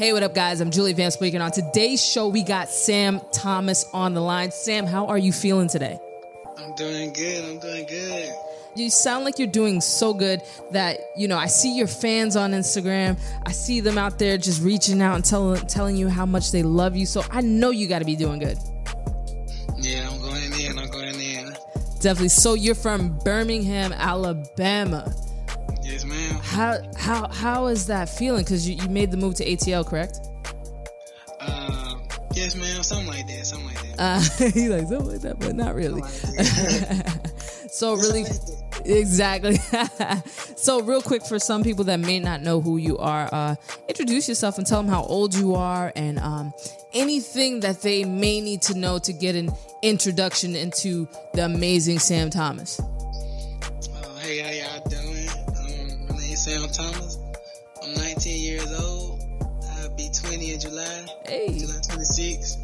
Hey, what up, guys? I'm Julie Van speaking. On today's show, we got Sam Thomas on the line. Sam, how are you feeling today? I'm doing good. I'm doing good. You sound like you're doing so good that, you know, I see your fans on Instagram. I see them out there just reaching out and tell, telling you how much they love you. So I know you got to be doing good. Yeah, I'm going in. I'm going in. Definitely. So you're from Birmingham, Alabama. Yes, ma'am. How how how is that feeling? Because you, you made the move to ATL, correct? Uh, yes, ma'am. Something like that. Something like that. Uh, he's like something like that, but not really. so really, exactly. so real quick for some people that may not know who you are, uh, introduce yourself and tell them how old you are and um, anything that they may need to know to get an introduction into the amazing Sam Thomas. Uh, hey, how y'all doing? Sam Thomas. I'm 19 years old. I'll be 20 in July. Hey. July 26.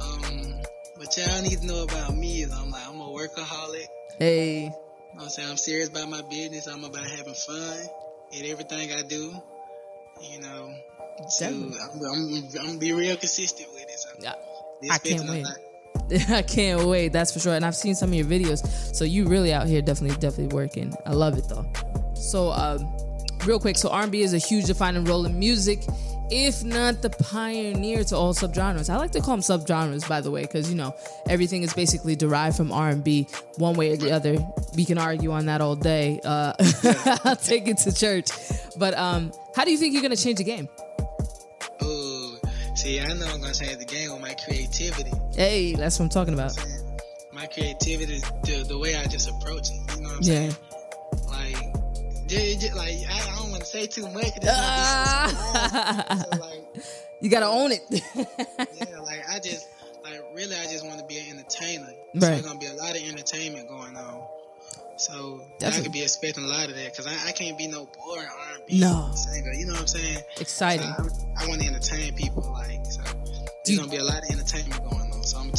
Um, what y'all need to know about me is I'm like I'm a workaholic. Hey. You know what I'm saying I'm serious about my business. I'm about having fun in everything I do. You know, so I'm, I'm, I'm gonna be real consistent with it. So Yeah. I can't wait. I can't wait. That's for sure. And I've seen some of your videos. So you really out here definitely, definitely working. I love it though. So, um, real quick. So R&B is a huge defining role in music, if not the pioneer to all subgenres. I like to call them subgenres, by the way, because you know everything is basically derived from R&B, one way or the other. We can argue on that all day. Uh, I'll take it to church. But um, how do you think you're gonna change the game? Ooh, see, I know I'm gonna change the game with my creativity. Hey, that's what I'm talking about. My creativity, the, the way I just approach it. You know what I'm Yeah. saying? Just, just, like I, I don't want to say too much. Ah. so, so, like, You gotta own it. yeah, like I just, like really, I just want to be an entertainer. So Right. there's gonna be a lot of entertainment going on. So I could be expecting a lot of that because I, I can't be no boring R&B No. singer. You know what I'm saying? Exciting. So I, I want to entertain people. Like, so there's you- gonna be a lot of entertainment going on. So I'm gonna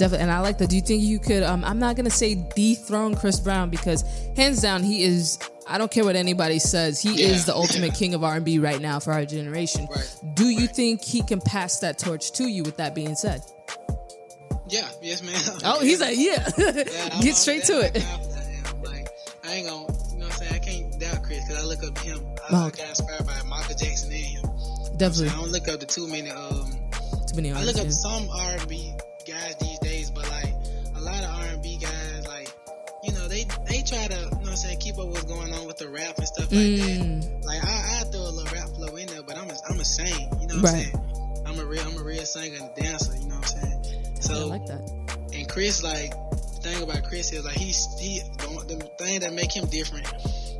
Definitely, and I like that. Do you think you could? Um, I'm not gonna say dethrone Chris Brown because hands down he is. I don't care what anybody says. He Yeah, is the ultimate yeah. king of R&B right now for our generation. Right, Do you right. think he can pass that torch to you? With that being said, Yeah, yes, man. oh, he's like, yeah, get straight to it. I. Like, I ain't gonna, you know what I'm saying? I can't doubt Chris because I look up to him. I, okay. got inspired by Michael Jackson and him. So I don't look up to too many. Um, too many I look up to some R&B guys these days, a lot of R&B guys, like you know, they they try to, you know, what I'm saying, keep up what's going on with the rap and stuff like Mm. that. Like I, I throw a little rap flow in there, but I'm a, I'm a sing. You know what Right. I'm saying? I'm a real I'm a real singer and dancer. You know what I'm saying? So, I like that. and Chris, like, the thing about Chris is like he's he the, the thing that make him different.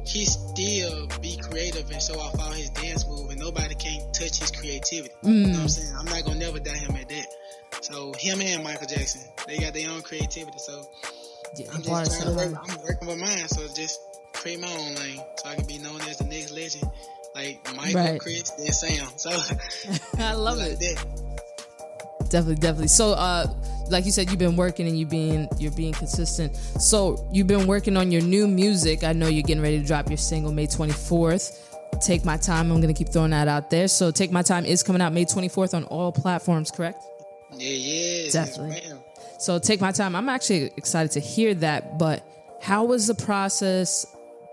He still be creative and show off all his dance move, and nobody can't touch his creativity. You know what I'm Mm. saying? I'm not gonna never doubt him at that. So him and Michael Jackson, they got their own creativity. So Yeah, I'm the bar is just trying to work. I'm working with mine. So just create my own lane, so I can be known as the next legend, like Michael, Right. Chris, and Sam. So I love like it. that. Definitely, definitely. So, uh, like you said, you've been working and you being you're being consistent. So you've been working on your new music. I know you're getting ready to drop your single May 24th. Take my time. I'm gonna keep throwing that out there. So, take my time is coming out May 24th on all platforms. Correct? Yeah, yes, Definitely. Yes. So, take my time. I'm actually excited to hear that. But how was the process?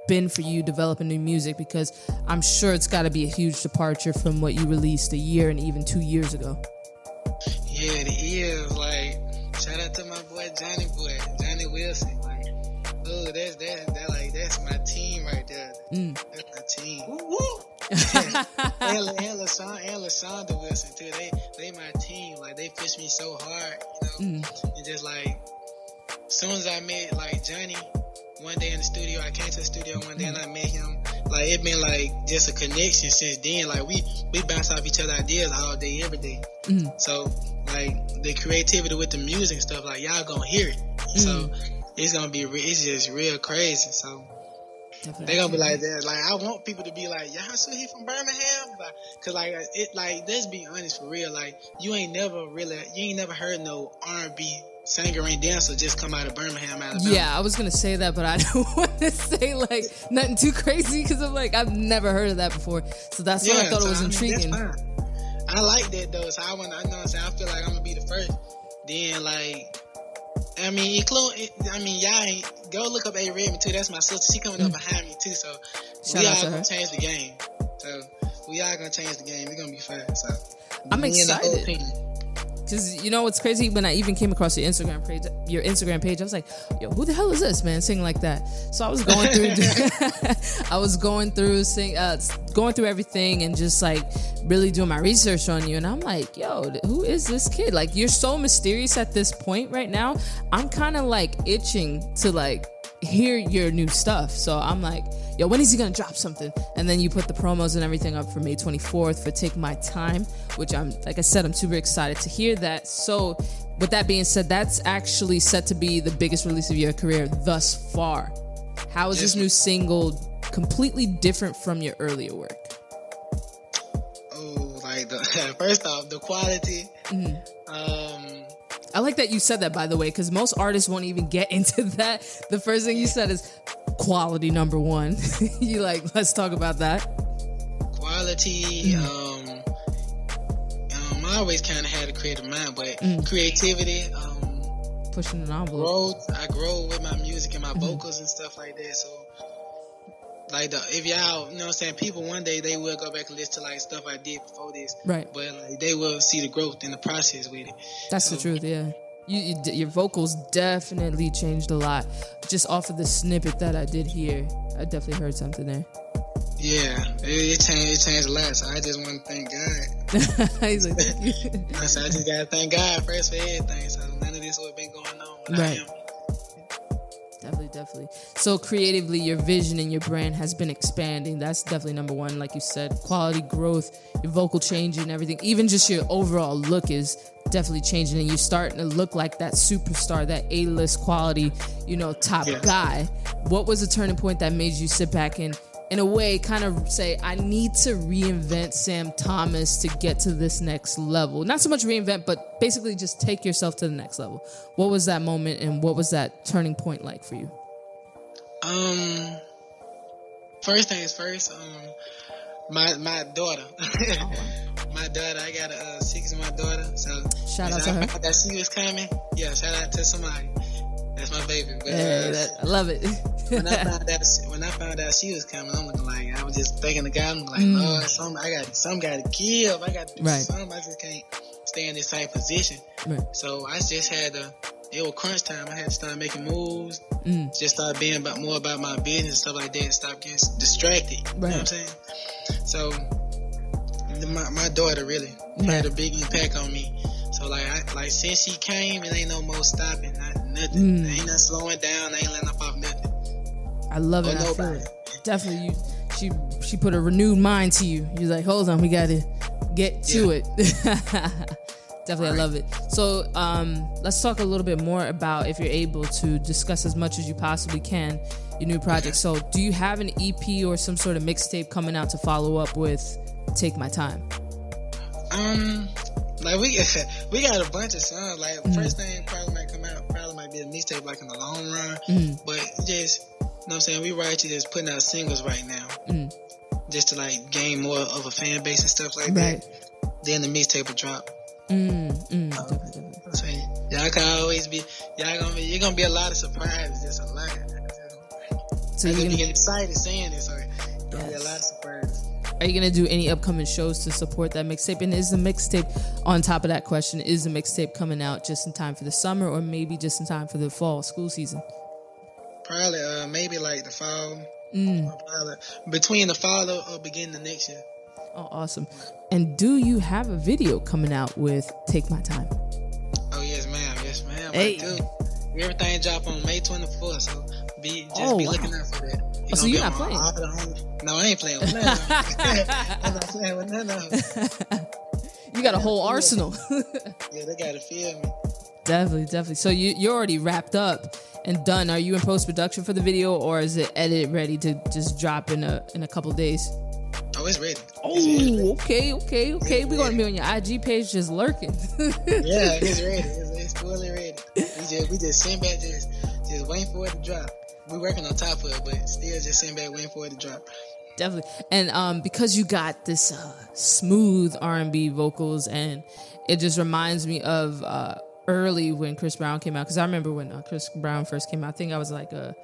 Been for you developing new music because I'm sure it's got to be a huge departure from what you released a year and even two years ago. Yeah, it is. Like, shout out to my boy Johnny Boy, Johnny Wilson. Like, oh, that's that's that like that's my team right there. Mm. That's my team. Woo woo. And, and, LaShawn, and LaShonda Wilson too. They they my team. Like they push me so hard, you know. Mm. And just like, as soon as I met like Johnny, one day in the studio, I came to the studio one day and I met him. Like it been like just a connection since then. Like we we bounce off each other ideas all day, every day. Mhm. So like the creativity with the music stuff, like y'all gonna hear it. So it's gonna be re- it's just real crazy. So Definitely. they gonna be like that. Like I want people to be like, y'all sure he from Birmingham? Like, Cause like it like let's be honest for real. Like you ain't never really you ain't never heard no R and B singer and dancer just come out of Birmingham, Alabama. Yeah, I was gonna say that, but I don't want to say like nothing too crazy because I'm like I've never heard of that before. So that's why I thought so, it was I mean, intriguing. I like that though. So I want, I know, what I'm saying I feel like I'm gonna be the first. Then like, I mean, include, I mean, y'all ain't go look up A Redman too. That's my sister. She coming up behind me too. So Mm. Shout we all to gonna her. change the game. So we all gonna change the game. We're gonna be fine. So I'm me and the whole excited. Because you know what's crazy? When I even came across your Instagram page, your Instagram page, I was like, "Yo, who the hell is this man singing like that?" So I was going through, I was going through, sing, uh, going through everything, and just like really doing my research on you. And I'm like, "Yo, who is this kid? Like, you're so mysterious at this point right now. I'm kind of like itching to like hear your new stuff. So I'm like, yo, when is he gonna drop something? And then you put the promos and everything up for May 24th for Take My Time, which I'm, like I said, I'm super excited to hear that. So, with that being said, that's actually set to be the biggest release of your career thus far. How is this new single completely different from your earlier work? Oh, like the first off, the quality. Mm-hmm. Um, I like that you said that, by the way, because most artists won't even get into that. The first thing you said is quality number one. you like, let's talk about that. quality. Mm. Um, um, I always kind of had a creative mind, but Mm. creativity. Um, Pushing an envelope. growth. I grow with my music and my Mm-hmm. vocals and stuff like that. So, like, the, if y'all, you know, what I'm saying, people one day they will go back and listen to like stuff I did before this, Right. but like they will see the growth in the process with it. That's the truth, yeah. You, you, your vocals definitely changed a lot. Just off of the snippet that I did hear, I definitely heard something there. Yeah, it, it changed. It changed a lot. So I just want to thank God. He's like, thank you. I said, I just gotta thank God first for everything. So none of this would have been going on Right. Definitely. So creatively, your vision and your brand has been expanding. That's definitely number one. Like you said, quality growth, your vocal changing, everything. Even just your overall look is definitely changing, and you're starting to look like that superstar, that A-list quality, you know, top Yes. guy. What was the turning point that made you sit back and, in a way, kind of say, "I need to reinvent Sam Thomas to get to this next level"? Not so much reinvent, but basically just take yourself to the next level. What was that moment, and what was that turning point like for you? Um, first things first. Um, my my daughter, my daughter. I got a uh, six of my daughter. So Shout out to I her. That she was coming. Yeah, shout out to somebody. That's my baby. But Hey, uh, that, I love it. when I found out when I found out she was coming, I'm looking like I was just thinking to God. I'm like, Mm. Lord, some I got some got to give. I got to do Right. something. I just can't stay in this same position. Right. So I just had to. It was crunch time. I had to start making moves. Mm. Just start being about more about my business and stuff like that. And stop getting distracted. You know what I'm saying? So the, my my daughter really had a big impact on me. So like I, like since she came, it ain't no more stopping. Not nothing. Mm. Ain't nothing slowing down. I ain't letting up off nothing. I love it. I feel it. Definitely, you. She she put a renewed mind to you. You're like, hold on, we got to get to it. Definitely, I love it. So, um, let's talk a little bit more about if you're able to discuss as much as you possibly can your new project. So, do you have an EP or some sort of mixtape coming out to follow up with "Take My Time"? Um, like we we got a bunch of songs. Like Mm-hmm. first thing probably might come out, probably might be a mixtape like in the long run. Mm. But just you know what I'm saying, we right to just putting out singles right now. Mm. Just to like gain more of a fan base and stuff like Right. that. Then the mixtape will drop. Mm, mm, definitely, definitely. So y'all can always be y'all gonna be you're gonna be a lot of surprises, just a lot. So, you're gonna, getting excited saying this, so gonna be a lot of surprises. Are you gonna do any upcoming shows to support that mixtape? And is the mixtape on top of that question? Is the mixtape coming out just in time for the summer, or maybe just in time for the fall school season? Probably uh maybe like the fall. Mm. Probably between the fall or, or beginning of next year. Oh, awesome! And do you have a video coming out with "Take My Time"? Oh yes, ma'am. Yes, ma'am. Hey. I do. Everything drop on May 24th, so be just Oh, be wow. looking out for that. Oh, You so gonna you're not playing? No, I ain't playing with none. of. I'm not playing with none of them. You got a whole arsenal. Yeah, they gotta feel me. definitely, definitely. So you you're already wrapped up and done. Are you in post production for the video, or is it edited ready to just drop in a in a couple days? It's ready. It's. Oh, okay, okay, okay. We're gonna be on your IG page just lurking. Yeah, it's ready. It's, it's fully ready. we just we just sitting back, just just waiting for it to drop. We're working on top of it, but still just sitting back waiting for it to drop. Definitely, and um, because you got this uh, smooth R and B vocals, and it just reminds me of uh, early when Chris Brown came out. Because I remember when uh, Chris Brown first came out. I think I was like a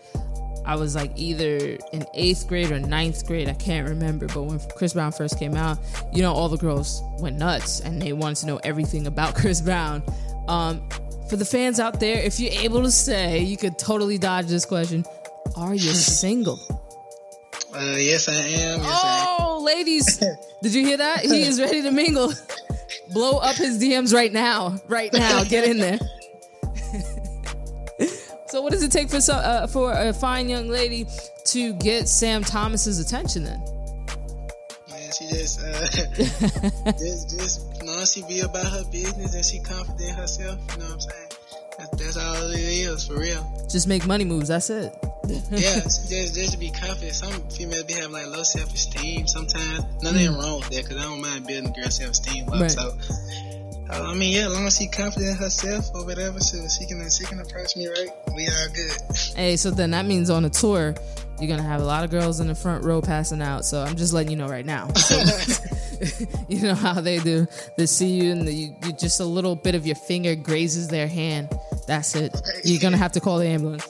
I was like either in eighth grade or ninth grade. I can't remember. But when Chris Brown first came out, you know, all the girls went nuts and they wanted to know everything about Chris Brown. Um, for the fans out there, if you're able to say, you could totally dodge this question Are you single? Uh, yes, I am. Yes, oh, I am. ladies, did you hear that? He is ready to mingle. Blow up his DMs right now. Right now. Get in there. So what does it take for so, uh, for a fine young lady to get Sam Thomas's attention then? Man, she just uh, just just she be about her business and she confident in herself. You know what I'm saying? That's, that's all it is for real. Just make money moves. That's it. yeah, just just to be confident. Some females be having like low self esteem sometimes. Nothing mm. wrong with that because I don't mind building a girl self esteem up. Right. So I mean, yeah, as long as she confident in herself or whatever, so she can she can approach me right, we are good. Hey, so then that means on a tour, you're gonna have a lot of girls in the front row passing out. So I'm just letting you know right now. So, you know how they do. They see you and the, you, you, just a little bit of your finger grazes their hand. That's it. You're gonna have to call the ambulance.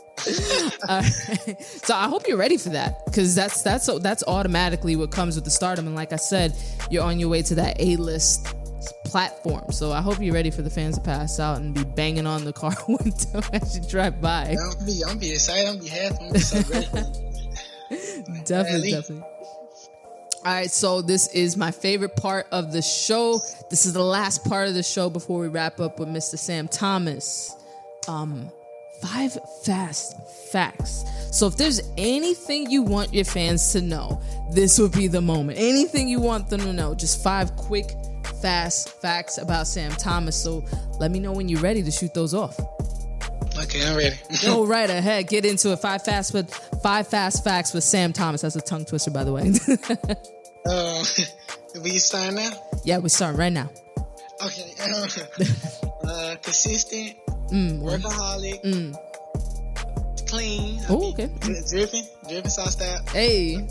uh, so I hope you're ready for that because that's that's that's automatically what comes with the stardom. And like I said, you're on your way to that A list platform. So I hope you're ready for the fans to pass out and be banging on the car window as you drive by. I'm be, I'm be excited. I'm be happy. I'm be so grateful. definitely, definitely. All right, so this is my favorite part of the show. This is the last part of the show before we wrap up with Mr. Sam Thomas. Um, five fast facts. So if there's anything you want your fans to know, this would be the moment. Anything you want them to know, just five quick, fast facts about Sam Thomas. So let me know when you're ready to shoot those off. Okay, I'm ready. Go right ahead. Get into it. Five fast with five fast facts with Sam Thomas. That's a tongue twister, by the way. um, we start now? Yeah, we starting right now. Okay. uh, consistent Mm, workaholic. Mm. Clean. Oh, okay. Dripping. Dripping sauce style. Hey.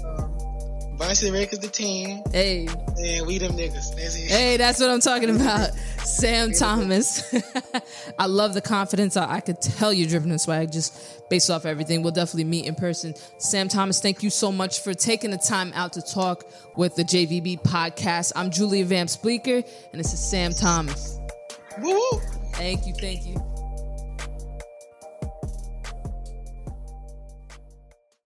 Varsity Records, the team. Hey. And we them niggas. That's. Hey, that's what I'm talking about. Sam Thomas. I love the confidence. I, I, could tell you're dripping in swag just based off everything. We'll definitely meet in person. Sam Thomas, thank you so much for taking the time out to talk with the JVB podcast. I'm Julia Vamp Bleeker, and this is Sam Thomas. Woo! Thank you, thank you.